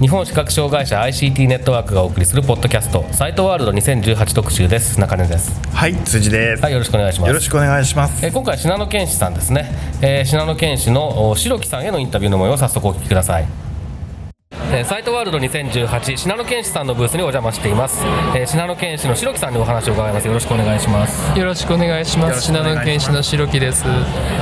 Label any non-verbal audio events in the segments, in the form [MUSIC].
日本視覚障害者 ICT ネットワークがお送りするポッドキャストサイトワールド2018特集です。中根です。はい辻です、はいよろしくお願いします。よろしくお願いします。えー今回は信濃県市さんですね、えー、信濃県市のお白木さんへのインタビューの模様を早速お聞きください。えーサイトワールド2018信濃県市さんのブースにお邪魔しています、えー、信濃県市の白木さんにお話を伺います。よろしくお願いします。よろしくお願いします。信濃県市の白木です。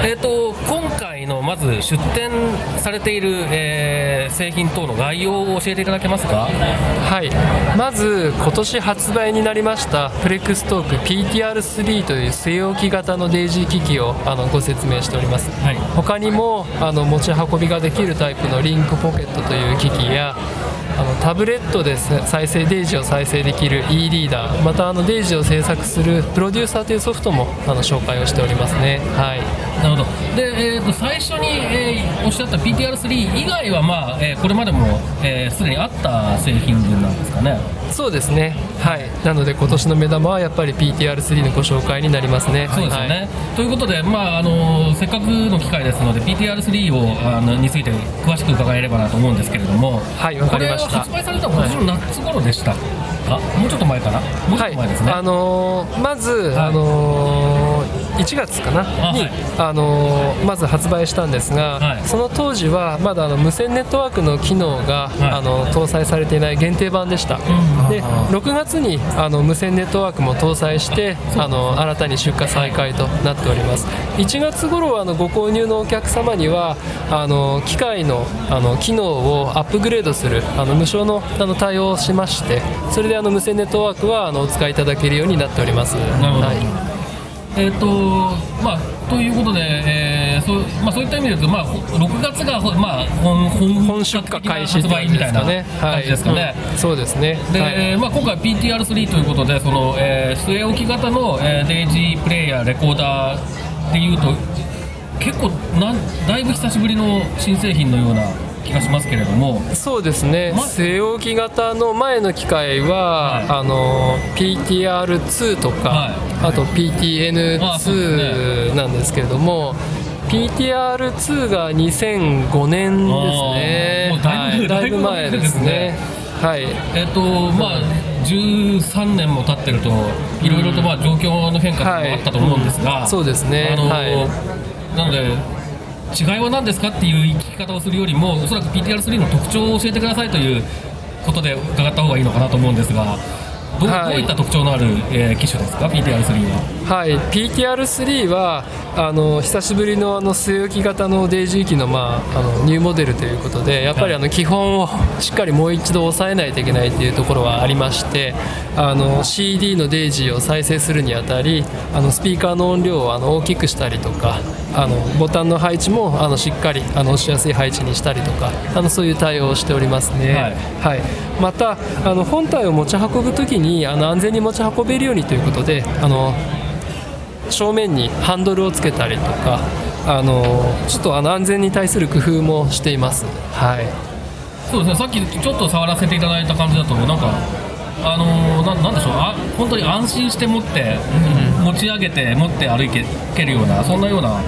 えー、と今回のまず出展されている、えー製品等の概要を教えていただけますか？はい。まず今年発売になりましたフレックストーク PTR3 という据え置き型のデイジー機器をあのご説明しております。はい他にもあの持ち運びができるタイプのリンクポケットという機器やあのタブレットで再生デイジーを再生できる e リーダーまたあのデイジーを制作するプロデューサーというソフトもあの紹介をしておりますね。はい。なるほど。で、えー、と最初に、えーおっしゃった PTR3 以外は、まあえーこれまでもえーすで、にあった製品群なんですかね。そうですね、はい、なので今年の目玉はやっぱり PTR3 のご紹介になりますね。そうですよね、はい。ということで、まああのせっかくの機会ですので PTR3 をあのについて詳しく伺えればなと思うんですけれどもはいわかりました。これは発売されたのは今年の夏頃でしたか、もうちょっと前かなもうちょっと前ですね、あのーまず、あのー1月かな？に、はい。あのーまず発売したんですが、はい。その当時はまだあの無線ネットワークの機能が、い。あの搭載されていない限定版でした、で6月にあの無線ネットワークも搭載してあの新たに出荷再開となっております。1月頃あのご購入のお客様にはあの機械のあの機能をアップグレードするあの無償のあの対応をしましてそれであの無線ネットワークはあのお使いいただけるようになっております。はいえっ、とまあということで、えーそうまあ、そういった意味で言うと、まあ、ほ6月が、ほまあ、本本本出荷開始発売みたいなね感じですかね。うんそうですね。で、はい。まあ、今回 PTR3 ということでその、えー据え置き型の、えーデイジープレイヤーレコーダーでいうと結構なんだいぶ久しぶりの新製品のような気がしますけれども。そうですね、ま据え置き型の前の機械は、はい。あの PTR2 とか、はい。あとあそうです PTN2 なんですけれども、PTR2 が2005年ですね、はいだいぶ前ですね。はい。えっ、とまあ13年も経ってるといろいろとまあ状況の変化もあったと思うんですが、そうですね。あのはい。なので違いは何ですかっていう聞き方をするよりもおそらく PTR3 の特徴を教えてくださいということで伺った方がいいのかなと思うんですがどう,、はい。どういった特徴のある、えー機種ですか？PTR3 は。はい、PTR3 はあの久しぶりのあの据え置き型のデイジー機の,、まあ、あのニューモデルということでやっぱりあの基本を [LAUGHS] しっかりもう一度抑えないといけないというところはありましてあの CD のデイジーを再生するにあたりあのスピーカーの音量をあの大きくしたりとかあのボタンの配置もあのしっかりあの押しやすい配置にしたりとかあのそういう対応をしておりますね。はい。はい、またあの本体を持ち運ぶときにあの安全に持ち運べるようにということであの正面にハンドルをつけたりとかあのちょっとあの安全に対する工夫もしています。はい。そうですね。さっきちょっと触らせていただいた感じだとなんかあのーななんでしょう。あ本当に安心して持って、持ち上げて持って歩けるようなそんなような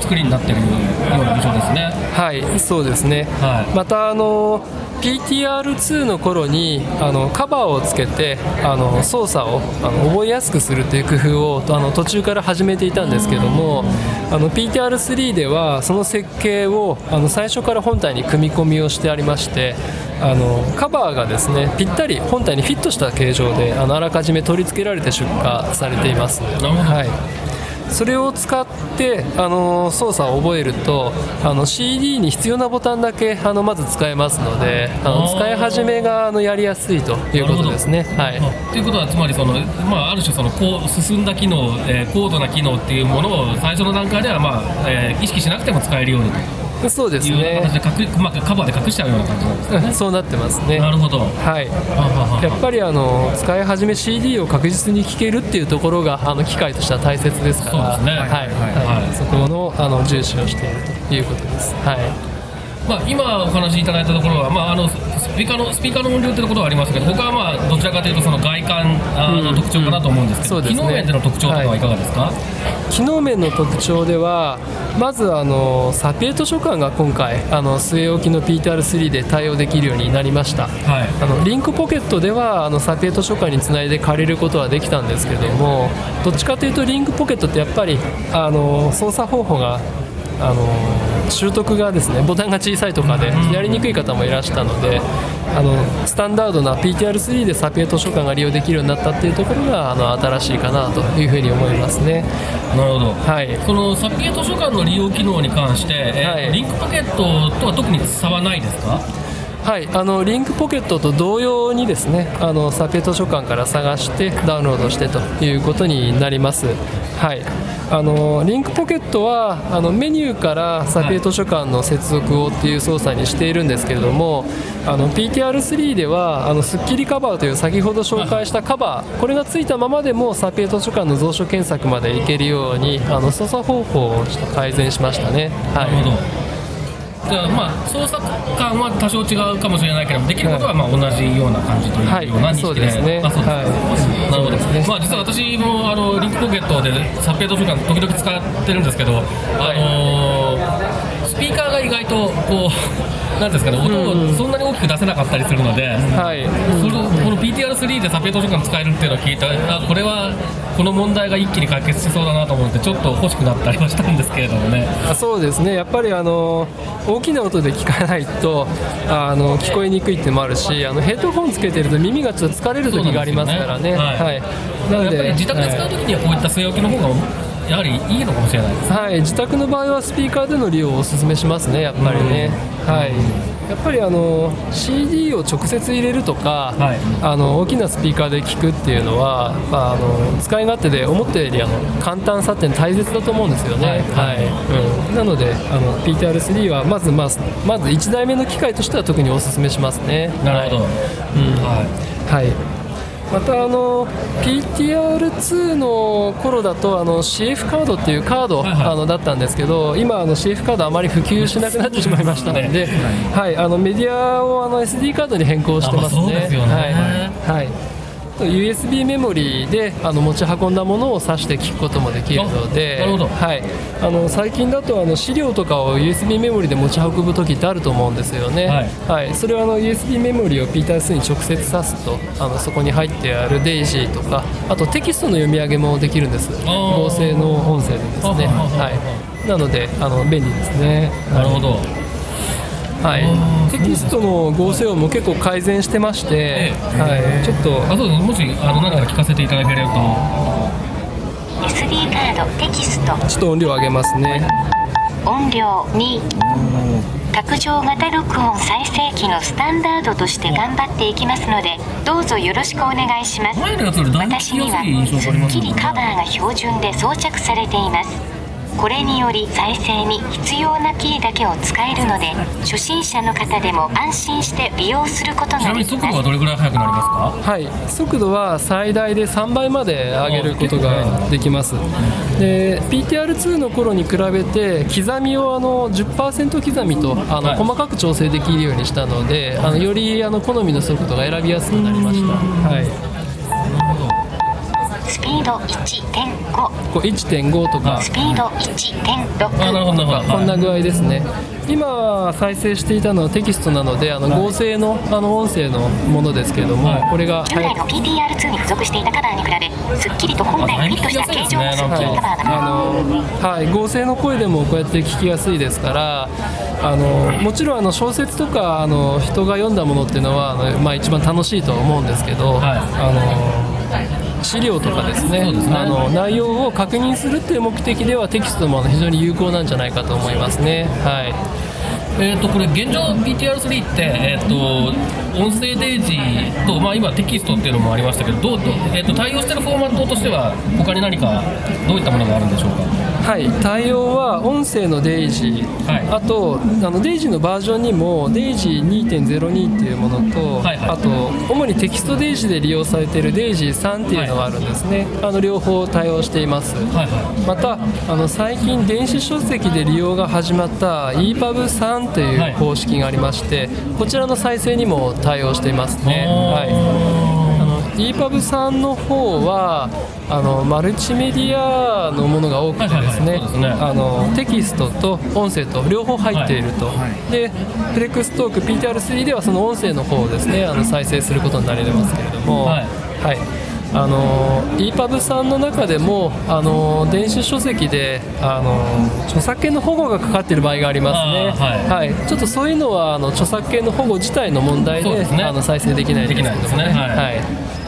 作りになってるような印象ですね。はい、そうですね、はいまたあの PTR2 の頃にあのカバーをつけてあの操作をあの覚えやすくするという工夫をあの途中から始めていたんですけどもあの PTR3 ではその設計をあの最初から本体に組み込みをしてありましてあのカバーがですねぴったり本体にフィットした形状であのあらかじめ取り付けられて出荷されています。はいそれを使ってあの操作を覚えるとあの CD に必要なボタンだけあのまず使えますのであの使い始めがあのやりやすいということですね。はい。ということはつまりその、まあ、ある種そのこう進んだ機能、えー高度な機能っていうものを最初の段階では、まあえー意識しなくても使えるようにとそうですいうで隠、まあ、カバーで隠しちゃうような感じなんですかね。そうなってますね。なるほど。はい。ははは。やっぱりあの使い始め CD を確実に聴けるっていうところがあの機械としては大切ですから。そうですね。はい。はい。はい。そこのあの重視をしているということです。はい。まあ、今お話しいただいたところは、まあ、あのスピーカーのスピーカーの音量というところはありますけど他はまあどちらかというとその外観あの特徴かなと思うんですけど、うん。そうですね。機能面での特徴とかはいかがですか、機能面の特徴ではまずあのサピエ図書館が今回あの据え置きの PTR3 で対応できるようになりました。はい。あのリンクポケットではあのサピエ図書館につないで借りることはできたんですけどもどっちかというとリンクポケットってやっぱりあの操作方法があの習得がですねボタンが小さいとかでやりにくい方もいらしたのであのスタンダードな PTR3 でサピエ図書館が利用できるようになったっていうところがあの新しいかなというふうに思いますね。なるほど。はい。そのサピエ図書館の利用機能に関して、えーはい。リンクポケットとは特に差はないですか？はい、あのリンクポケットと同様にですねあのサピエ図書館から探してダウンロードしてということになります。はい、あのリンクポケットはあのメニューからサピエ図書館の接続をっていう操作にしているんですけれどもあの PTR3 ではあのスッキリカバーという先ほど紹介したカバーこれがついたままでもサピエ図書館の蔵書検索までいけるようにあの操作方法をちょっと改善しましたね。はいなるほどじゃあまあ操作感は多少違うかもしれないけどできることはまあ同じような感じというはいような認識で、そうですね。あそうですか、はい。なるほど。ね。まあ実は私もあのリンクポケットでサピエ図書館時々使ってるんですけど、あのースピーカーが意外とこうなんですかね音をそんなに大きく出せなかったりするので、はい。そのこの PTR3 でサピエ図書館使えるっていうのを聞いたらあこれはこの問題が一気に解決しそうだなと思ってちょっと欲しくなったりはしたんですけれどもね。あそうですね。やっぱりあの大きな音で聞かないとあの聞こえにくいっていうのもあるしあのヘッドホンつけてると耳がちょっと疲れる時がありますからね。ねはい。なやっぱのでり自宅で使うときにはこういった据え置きの方がやはりいいのかもしれないですはい、自宅の場合はスピーカーでの利用をお勧めしますね、やっぱりね。はいやっぱりあの CD を直接入れるとか、はい。あの大きなスピーカーで聞くっていうのは、まあ、あの使い勝手で思ったよりあの簡単さって大切だと思うんですよね、はい。はい。うん、なのであの PTR3 はまず、まあ、まず1台目の機械としては特にお勧めしますね。なるほど、はい。ははい、またあの PTR2 の頃だとあの CF カードっていうカード、はいはい。あのだったんですけど今あの CF カードあまり普及しなくなってしまいましたので、はい、あのメディアをあの SD カードに変更してますね。すよね。はい。はい USB メモリーであの持ち運んだものを挿して聞くこともできるのではい、あの最近だとあの資料とかを USB メモリーで持ち運ぶ時ってあると思うんですよね、はい。はい、それはあの USB メモリーを P-2 に直接挿すとあのそこに入ってある DAISY とかあとテキストの読み上げもできるんです。合成の音声でですね、はい、なのであの便利ですね。なるほど。はい、テキストの合成音も結構改善してまして、はい、ちょっとあそうですもしあの何か聞かせていただければ。と SD カードテキスト。ちょっと音量上げますね。音量2卓上型録音再生機のスタンダードとして頑張っていきますのでどうぞよろしくお願いします。私にはすっきりカバーが標準で装着されていますこれにより再生に必要なキーだけを使えるので初心者の方でも安心して利用することちなみに速度ができますはどれぐらい速くなりますか？はい、速度は最大で3倍まで上げることができます。で PTR2 の頃に比べて刻みをあの10%刻みとあの、はい。細かく調整できるようにしたのであのよりあの好みの速度が選びやすくなりました、はい、スピード1.5こう1.5とか。スピード1.6あなるほどなるほど。こんな具合ですね。今再生していたのはテキストなのであの合成のあの音声のものですけれども、はい。これが従来の PTR2 に付属していたカバーに比べすっきりと本来フィットした形状のスッキリカバーがあのはい、合成の声でもこうやって聞きやすいですからあのもちろんあの小説とかあの人が読んだものっていうのはあの、まあ、一番楽しいとは思うんですけど、はい。あの資料とかですね。ね。あの内容を確認するっていう目的ではテキストも非常に有効なんじゃないかと思いますね。はい。えー、とこれ現状 BTR3 って、えー、と音声デイジーと、まあ、今テキストっていうのもありましたけどどう、えー、と対応しているフォーマットとしては他に何かどういったものがあるんでしょうか？はい、対応は音声のデイジー、はい。あとあのデイジーのバージョンにもデイジー2.02っていうものと、はいはい。あと主にテキストデイジーで利用されているデイジー3っていうのがあるんですね、あの両方対応しています、はいはまたあの最近電子書籍で利用が始まった EPUB3 といはい。う方式がありまして、こちらの再生にも対応していますね。はい EPUB さんの方はあのマルチメディアのものが多くてですねテキストと音声と両方入っていると、でフレックストーク PTR3 ではその音声の方をですねあの再生することになりますけれども、はい。はい。あの EPUB さんの中でもあの電子書籍であの著作権の保護がかかっている場合がありますね、あーはい。ちょっとそういうのはあの著作権の保護自体の問題でね。あの再生できないできないですね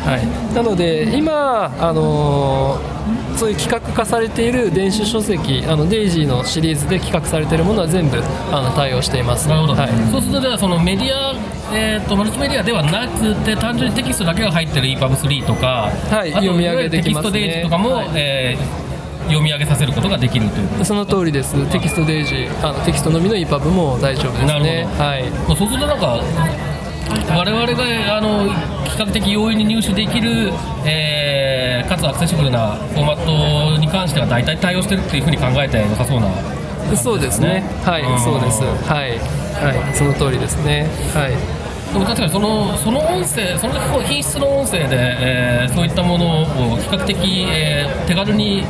はい。なので今、あのーそういう規格化されている電子書籍あのデイジーのシリーズで規格されているものは全部あの対応しています。なるほど、はい。そうするとじゃあそのメディア、えー、とマルチメディアではなくて単純にテキストだけが入ってる EPUB3 とか、はい。読み上げできますね。テキストデイジーとかも、はい。えー読み上げさせることができるという。その通りです。テキストデイジーあのテキストのみの EPUB も大丈夫ですなるねほど。はい。まあそうするとなんか我々があの比較的容易に入手できる、えーかつアクセシブルなフォーマットに関しては大体対応してるっていうふうに考えて良さそうなそうですね。はいうん。そうです。はい、はい、その通りですね。はい。でも確かにそのその音声その品質の音声で、えーそういったものを比較的、えー手軽に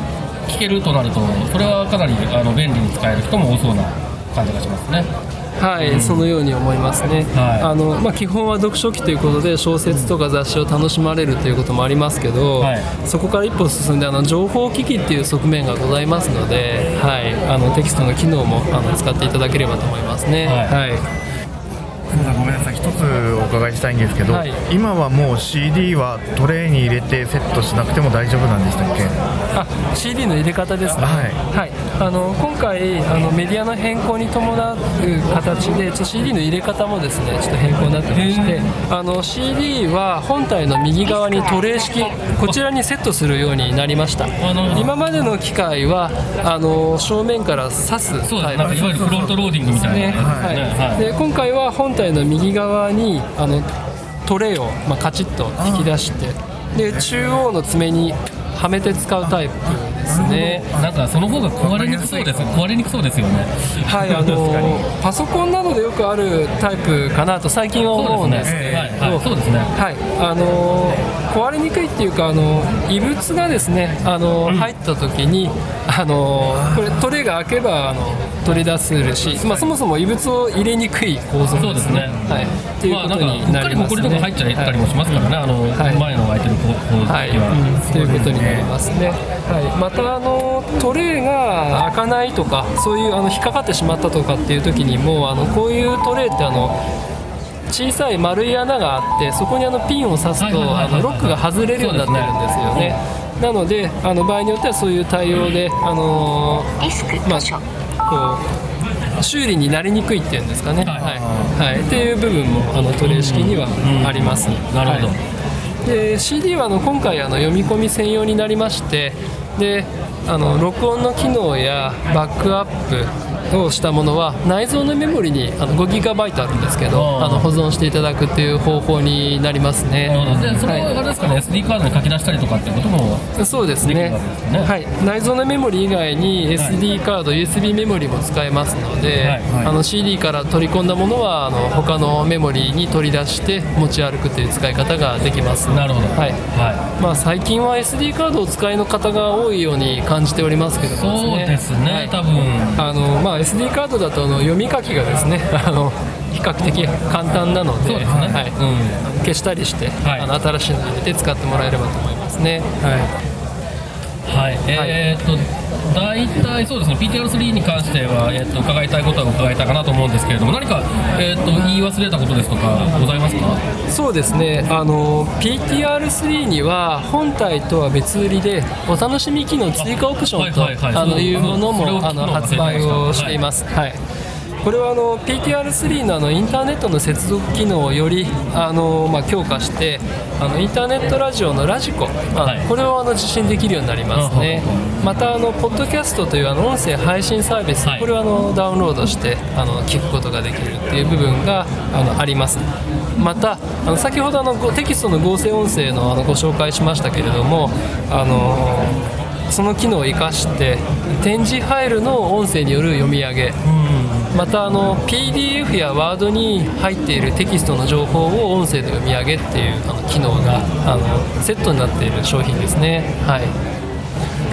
聞けるとなるとそれはかなりあの便利に使える人も多そうな感じがしますねはい、そのように思いますね、はい。あのまあ、基本は読書機ということで小説とか雑誌を楽しまれるということもありますけど、はい。そこから一歩進んであの情報機器っていう側面がございますので、はい、あのテキストの機能もあの使っていただければと思いますね。はいはいすみませんごめんなさい一つお伺いしたいんですけど、はい。今はもう CD はトレーに入れてセットしなくても大丈夫なんでしたっけ？あ CD の入れ方ですね、はい。はい。あの今回あのメディアの変更に伴う形でちょっと CD の入れ方もですねちょっと変更になってましてあの CD は本体の右側にトレー式こちらにセットするようになりました。今までの機械はあの正面から刺すそうですタイプなんかいわゆるフロントローディングみたいなね。やつですね。はい、で今回は本体の右側にあのトレイを、まあ、カチッと引き出してで中央の爪にはめて使うタイプですね。なんかその方が壊れにくそうです壊れにくそうですよね。はい、あのパソコンなどでよくあるタイプかなと最近は思うんですけど、そうですね。はい、あの壊れにくいっていうかあの異物がですねあの、入った時にあのこれトレイが開けばあの取り出せるし、まあ、そもそも異物を入れにくい構造そうですね。はい、っていうことまあなんかうにっかりなりますね。埃とか入っちゃったりもしますからね、あのはい。前の空いてるこうこうはい、時は、うん。ということになりますね。はい、またあのトレイが開かないとか、そういうあの引っかかってしまったとかっていう時にもあのこういうトレイってあの小さい丸い穴があってそこにあのピンを刺すとあのロックが外れるようになってるんですよね。なのであの場合によってはそういう対応であのデスクまあこう修理になりにくいっていうんですかね、はいはいはい、っていう部分もあのトレイ式にはあります。なるほど。はい。で CD はあの今回あの読み込み専用になりましてであの録音の機能やバックアップをしたものは内蔵のメモリにあの 5GB あるんですけどあの保存していただくっていう方法になりますね。でそれはいはあれですかね、SD カードに書き出したりとかっていうこともそうですね。ね。はい、内蔵のメモリ以外に SD カード、USB メモリも使えますので、はい。はい。あの CD から取り込んだものはあの他のメモリに取り出して持ち歩くという使い方ができます。なるほど。はい。はまあ、最近は SD カードをお使いの方が多いように感じておりますけどもそうですね、はい。多分。あのまあ、SD カードだとあの読み書きがですね [LAUGHS] あの比較的簡単なのでうん。消したりして、はい。あの新しいのを入れて使ってもらえればと思いますね。はいはい、えーっと、大体そうですね、PTR3 に関しては、えーっと伺いたいことは伺いたいかなと思うんですけれども、何か、えーっと言い忘れたことですとか、ございますか？そうですね。あの PTR3 には本体とは別売りでお楽しみ機能追加オプションといういうものもあの発売をしています。はいこれはあの PTR3 のあのインターネットの接続機能をよりあの、まあ、強化してあのインターネットラジオのラジコ、まあはい。これをあの受信できるようになりますね。またあのポッドキャストというあの音声配信サービス、はい。これをあのダウンロードしてあの聞くことができるっていう部分があのあります。またあの先ほどあのごテキストの合成音声のあのご紹介しましたけれどもあのその機能を生かして展示ファイルの音声による読み上げまたあの PDF や Word に入っているテキストの情報を音声で読み上げっていうあの機能があのセットになっている商品ですね。はい。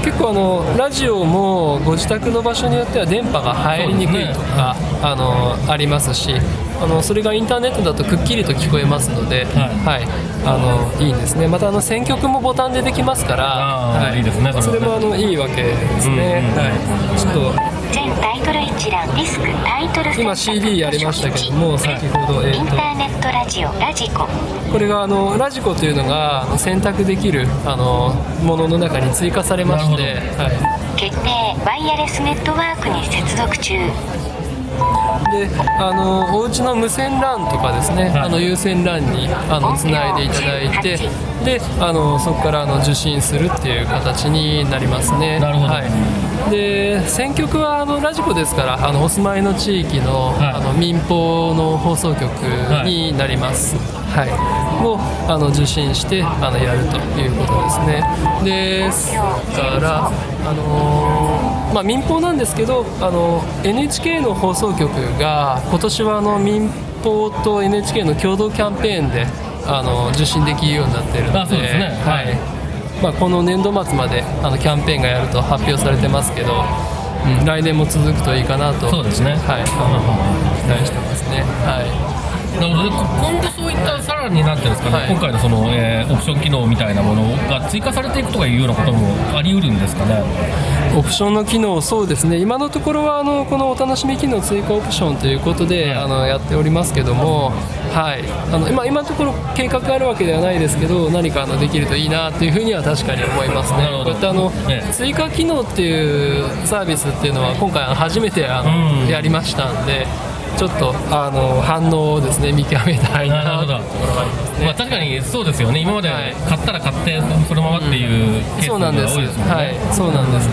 結構あのラジオもご自宅の場所によっては電波が入りにくいとか、あのありますしあのそれがインターネットだとくっきりと聞こえますので、はい。あのいいんですね。またあの選曲もボタンでできますから、あーい。いですねそれはね。それもあのいいわけですね、うんうん。はい、ちょっと全タイトル一覧ディスクタイトル今 CD やりましたけども先ほど、えインターネットラジオラジコ。これがあのラジコというのがあの選択できるあのものの中に追加されまして、はい、決定。ワイヤレスネットワークに接続中。であのお家の無線 LAN とかですね、はい。あの有線 LAN にあのつないでいただいてであのそこからあの受信するっていう形になりますね。なるほど。はい、で選曲はあのラジコですからあのお住まいの地域の,、はい。あの民放の放送局になります、はい。をあの受信してあのやるということですね。ですからあのーまあ、民放なんですけどあの NHK の放送局が今年はあの民放と NHK の共同キャンペーンであの受信できるようになっているのであそうですね。はいまあ、この年度末まであのキャンペーンがやると発表されてますけど、うん、来年も続くといいかなとそうですねはい、期待してますね。はいなるほどで今後そういったさらになんていうんですかね、はい。今回のその、えーオプション機能みたいなものが追加されていくとかいうようなこともあり得るんですかね？オプションの機能、そうですね、今のところはあのこのお楽しみ機能追加オプションということで、あのやっておりますけども、はい、あの今今のところ計画があるわけではないですけど、何かあのできるといいなというふうには確かに思いますね。こうやってあの、ええ。追加機能っていうサービスっていうのは、今回初めてあの、うん。やりましたんで、ちょっとあの反応をですね見極めたいな。るほど。なというところがありますね。まあ、確かにそうですよね、今まではい。買ったら買って、そのままっていうケースが多いそうなんです。ですもんね。はい、そうなんです。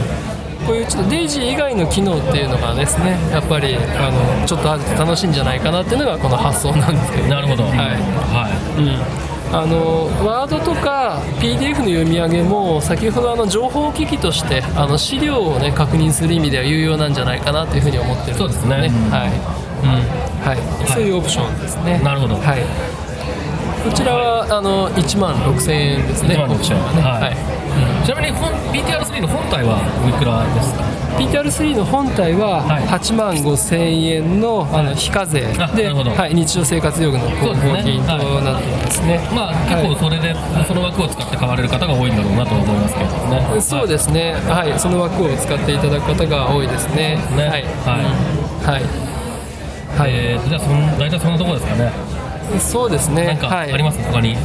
こういうちょっとデイジー以外の機能っていうのがですね、やっぱりあのちょっとあると楽しいんじゃないかなっていうのがこの発想なんですけど、なるほど、はい、はうん、あのワードとか PDF の読み上げも先ほどあの情報機器としてあの資料をね確認する意味では有用なんじゃないかなというふうに思ってるんそうですね。はい、うんはい、そういうオプションですね。なるほど。はい。こちらはあの1万6000円ですね。1万6000円。オプションはね。はい。はい。い、ちなみに本 PTR3 の本体はいくらですか？PTR3 の本体ははい。8万5千円のあの非課税。あで、なるほど。はい、日常生活用具のそうですね。交付金となっていますね。まあ結構それで、その枠を使って買われる方が多いんだろうなと思いますけどね。そうですね、はい、その枠を使っていただく方が多いですね。ね。はい、はい。うんはい、はいえー、じゃあそん大体そんなところですかね。そうですね。なんかはい。あります、他に？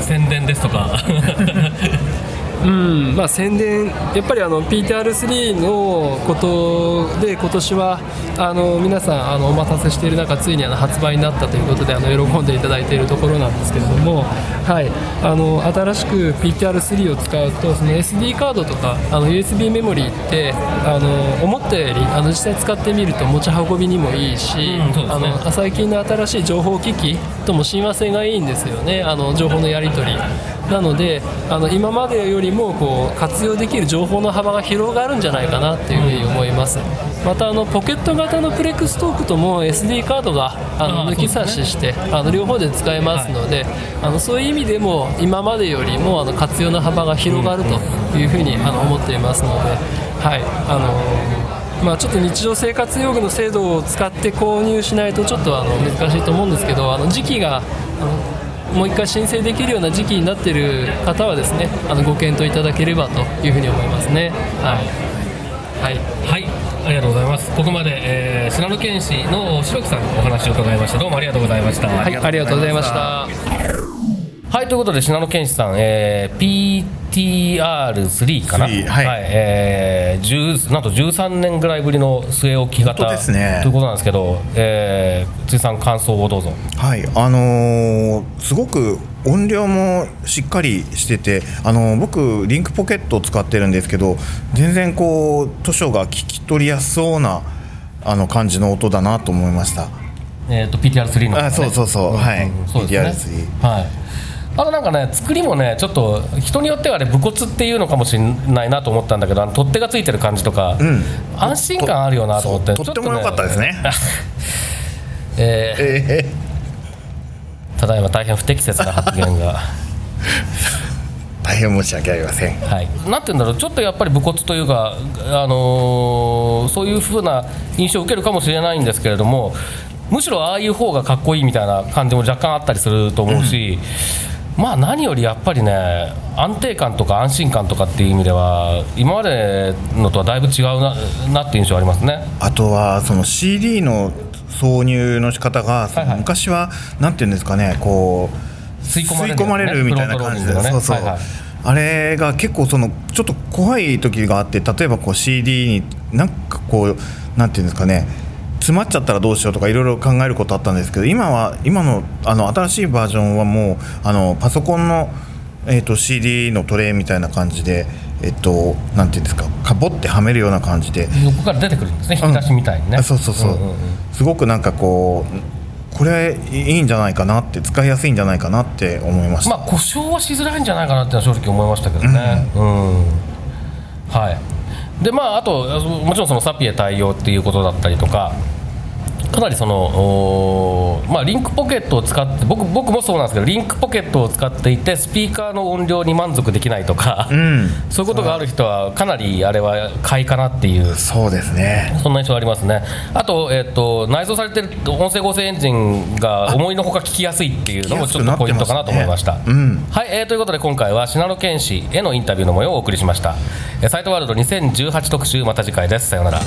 宣伝ですとか。[LAUGHS] うん。まあ、宣伝、やっぱりあの PTR3 のことで今年はあの皆さんあのお待たせしている中ついにあの発売になったということであの喜んでいただいているところなんですけれども、はい、あの新しく PTR3 を使うとその SD カードとかあの USB メモリーってあの思ったよりあの実際使ってみると持ち運びにもいいし、うんね。あの最近の新しい情報機器とも親和性がいいんですよね、あの情報のやり取り。なのであの今までよりもこう活用できる情報の幅が広がるんじゃないかなっていうふうに思います。またあのポケット型のプレックストークとも SD カードがあの抜き差ししてあの両方で使えますので、あのそういう意味でも今までよりもあの活用の幅が広がるというふうにあの思っていますので、はい。あのまあ、ちょっと日常生活用具の制度を使って購入しないとちょっとあの難しいと思うんですけどあの時期があのもう一回申請できるような時期になっている方はですねあのご検討いただければというふうに思いますね。はい、はい。はい。ありがとうございます。ここまで、えー、信濃県市の白木さんにお話を伺いました。どうもありがとうございました。はい、ありがとうございました。はい、ということで、信濃健志さん、えー、PTR3 かな、3はい。えー10なんと13年ぐらいぶりの据え置き型ですね。ということなんですけど、えー、辻さん、感想をどうぞ。はいあのーすごく音量もしっかりしてて、あのー僕リンクポケットを使ってるんですけど全然こう図書が聞き取りやすそうなあの感じの音だなと思いました。えー、と PTR3 の、ね、あそうそうそう。はい。そうですね。PTR3 はいあとなんかね作りもねちょっと人によってはね武骨っていうのかもしれないなと思ったんだけどあの取っ手がついてる感じとか、ん。安心感あるよなと思ってそうとっても良かったですね。[LAUGHS] えーえただいま大変不適切な発言が。ー [LAUGHS] 大変申し訳ありません。はい、なんて言うんだろう、ちょっとやっぱり武骨というか、あのーそういうふうな印象を受けるかもしれないんですけれども、むしろああいう方がかっこいいみたいな感じも若干あったりすると思うし、まあ何よりやっぱりね、安定感とか安心感とかっていう意味では、今までのとはだいぶ違うななって印象ありますね。あとはその CD の挿入の仕方が、はいはい。昔はなんていうんですかねこう吸い込まれるみたいな感じで、ねそうそう、はいはいあれが結構そのちょっと怖い時があって例えばこう CD になんかこう。なんてい。うんですかね詰まっちゃったらどうしようとかいろいろ考えることあったんですけど今は今のあの新しいバージョンはもうあのパソコンの、えー、と CD のトレイみたいな感じでえっとなんていうんですかかぼってはめるような感じで横から出てくるんですね、引き出しみたいにね。あそうそうそう,、んんんすごくなんかこうこれいいんじゃないかなって使いやすいんじゃないかなって思いました、まあ故障はしづらいんじゃないかなって正直思いましたけどね。うんはい。でまああともちろんそのサピエ対応っていうことだったりとか。かなりそのまあ、リンクポケットを使って僕僕もそうなんですけどリンクポケットを使っていてスピーカーの音量に満足できないとか、んそういうことがある人はかなりあれは買いかなっていうそうですねそんな印象ありますね。あと、えっと内蔵されてる音声合成エンジンが思いのほか聞きやすいっていうのもちょっとポイントかなと思いました。うんはい、えーということで今回は信濃県市へのインタビューの模様をお送りしました。えーサイトワールド2018特集また次回です。さようなら。